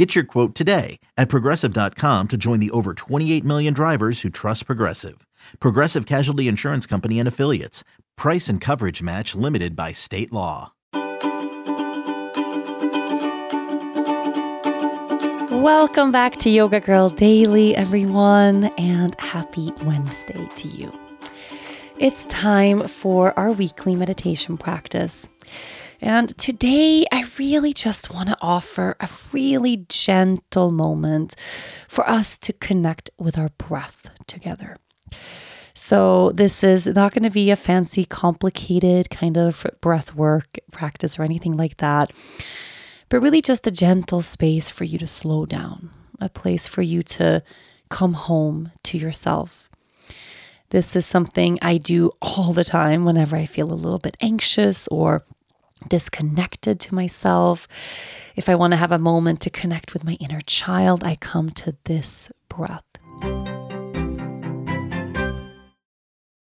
Get your quote today at progressive.com to join the over 28 million drivers who trust Progressive. Progressive Casualty Insurance Company and Affiliates. Price and coverage match limited by state law. Welcome back to Yoga Girl Daily, everyone, and happy Wednesday to you. It's time for our weekly meditation practice. And today, I really just want to offer a really gentle moment for us to connect with our breath together. So, this is not going to be a fancy, complicated kind of breath work practice or anything like that, but really just a gentle space for you to slow down, a place for you to come home to yourself. This is something I do all the time whenever I feel a little bit anxious or disconnected to myself. If I want to have a moment to connect with my inner child, I come to this breath.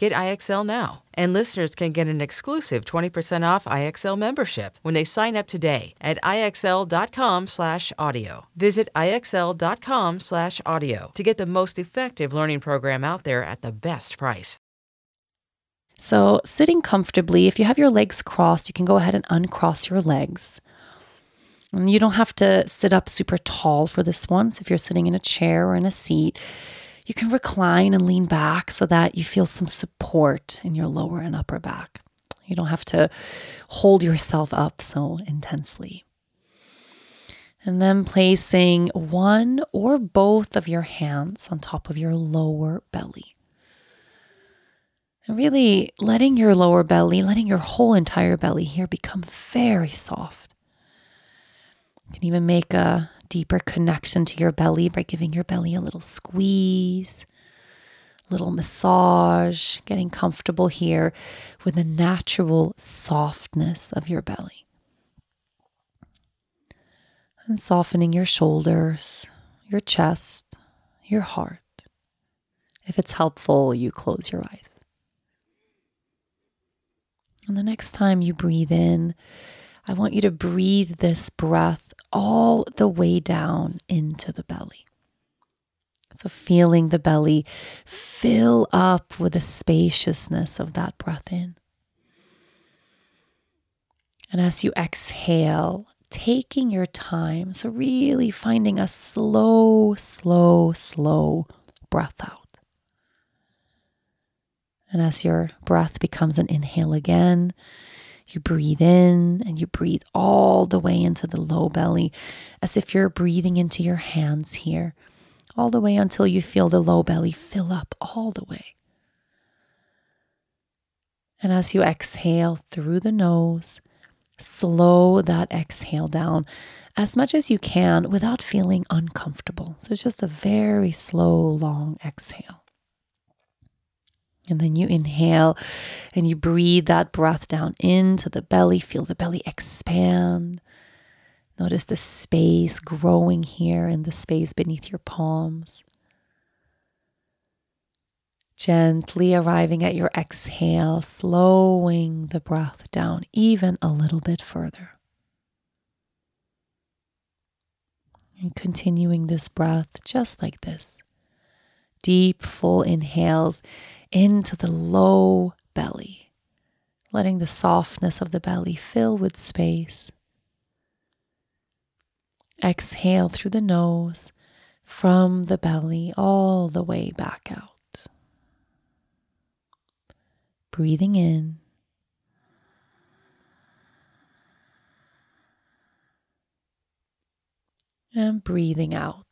Get IXL now. And listeners can get an exclusive 20% off IXL membership when they sign up today at IXL.com/audio. Visit IXL.com/audio to get the most effective learning program out there at the best price. So, sitting comfortably, if you have your legs crossed, you can go ahead and uncross your legs. And you don't have to sit up super tall for this one. So, if you're sitting in a chair or in a seat, you can recline and lean back so that you feel some support in your lower and upper back. You don't have to hold yourself up so intensely. And then placing one or both of your hands on top of your lower belly. And really letting your lower belly, letting your whole entire belly here become very soft. You can even make a deeper connection to your belly by giving your belly a little squeeze, little massage, getting comfortable here with the natural softness of your belly. And softening your shoulders, your chest, your heart. If it's helpful, you close your eyes. And the next time you breathe in, I want you to breathe this breath all the way down into the belly. So, feeling the belly fill up with the spaciousness of that breath in. And as you exhale, taking your time, so really finding a slow, slow, slow breath out. And as your breath becomes an inhale again, you breathe in and you breathe all the way into the low belly as if you're breathing into your hands here, all the way until you feel the low belly fill up all the way. And as you exhale through the nose, slow that exhale down as much as you can without feeling uncomfortable. So it's just a very slow, long exhale. And then you inhale and you breathe that breath down into the belly. Feel the belly expand. Notice the space growing here in the space beneath your palms. Gently arriving at your exhale, slowing the breath down even a little bit further. And continuing this breath just like this. Deep, full inhales into the low belly, letting the softness of the belly fill with space. Exhale through the nose from the belly all the way back out. Breathing in. And breathing out.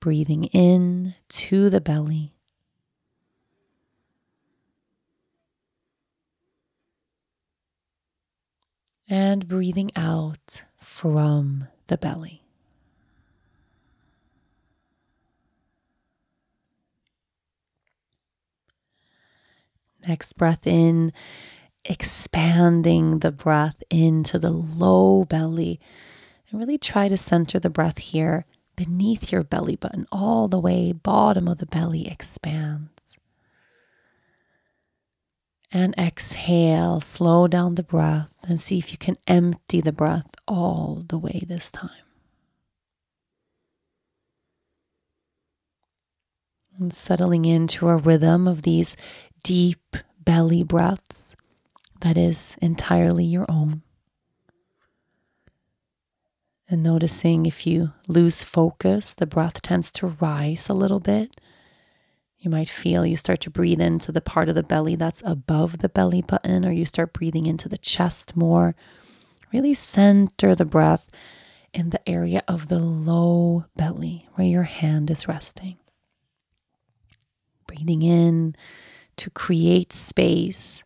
Breathing in to the belly. and breathing out from the belly. Next breath in, expanding the breath into the low belly. And really try to center the breath here beneath your belly button, all the way bottom of the belly expands and exhale. Slow down the breath and see if you can empty the breath all the way this time. And settling into a rhythm of these deep belly breaths that is entirely your own. And noticing if you lose focus, the breath tends to rise a little bit you might feel you start to breathe into the part of the belly that's above the belly button, or you start breathing into the chest more. Really center the breath in the area of the low belly where your hand is resting. Breathing in to create space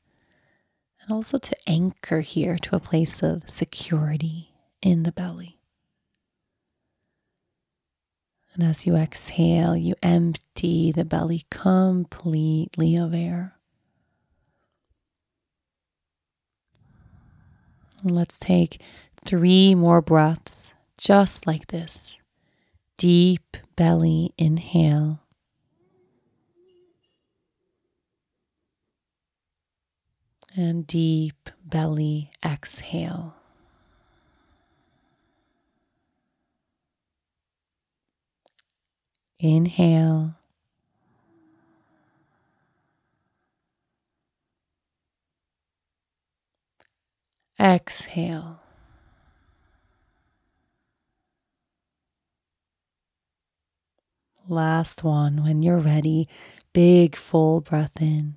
and also to anchor here to a place of security in the belly. And as you exhale, you empty the belly completely of air. Let's take three more breaths just like this. Deep belly inhale. And deep belly exhale. Inhale. Exhale. Last one when you're ready. Big full breath in.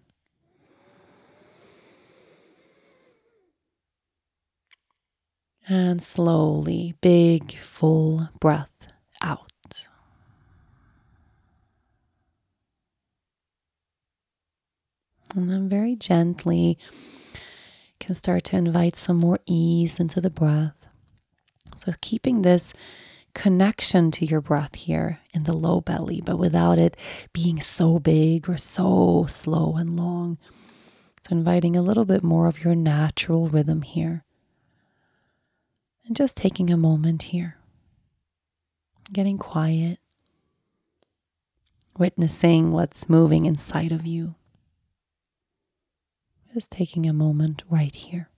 And slowly, big full breath out. And then very gently can start to invite some more ease into the breath. So keeping this connection to your breath here in the low belly, but without it being so big or so slow and long. So inviting a little bit more of your natural rhythm here. And just taking a moment here, getting quiet, witnessing what's moving inside of you. Just taking a moment right here.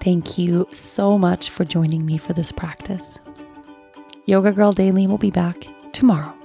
Thank you so much for joining me for this practice. Yoga Girl Daily will be back tomorrow.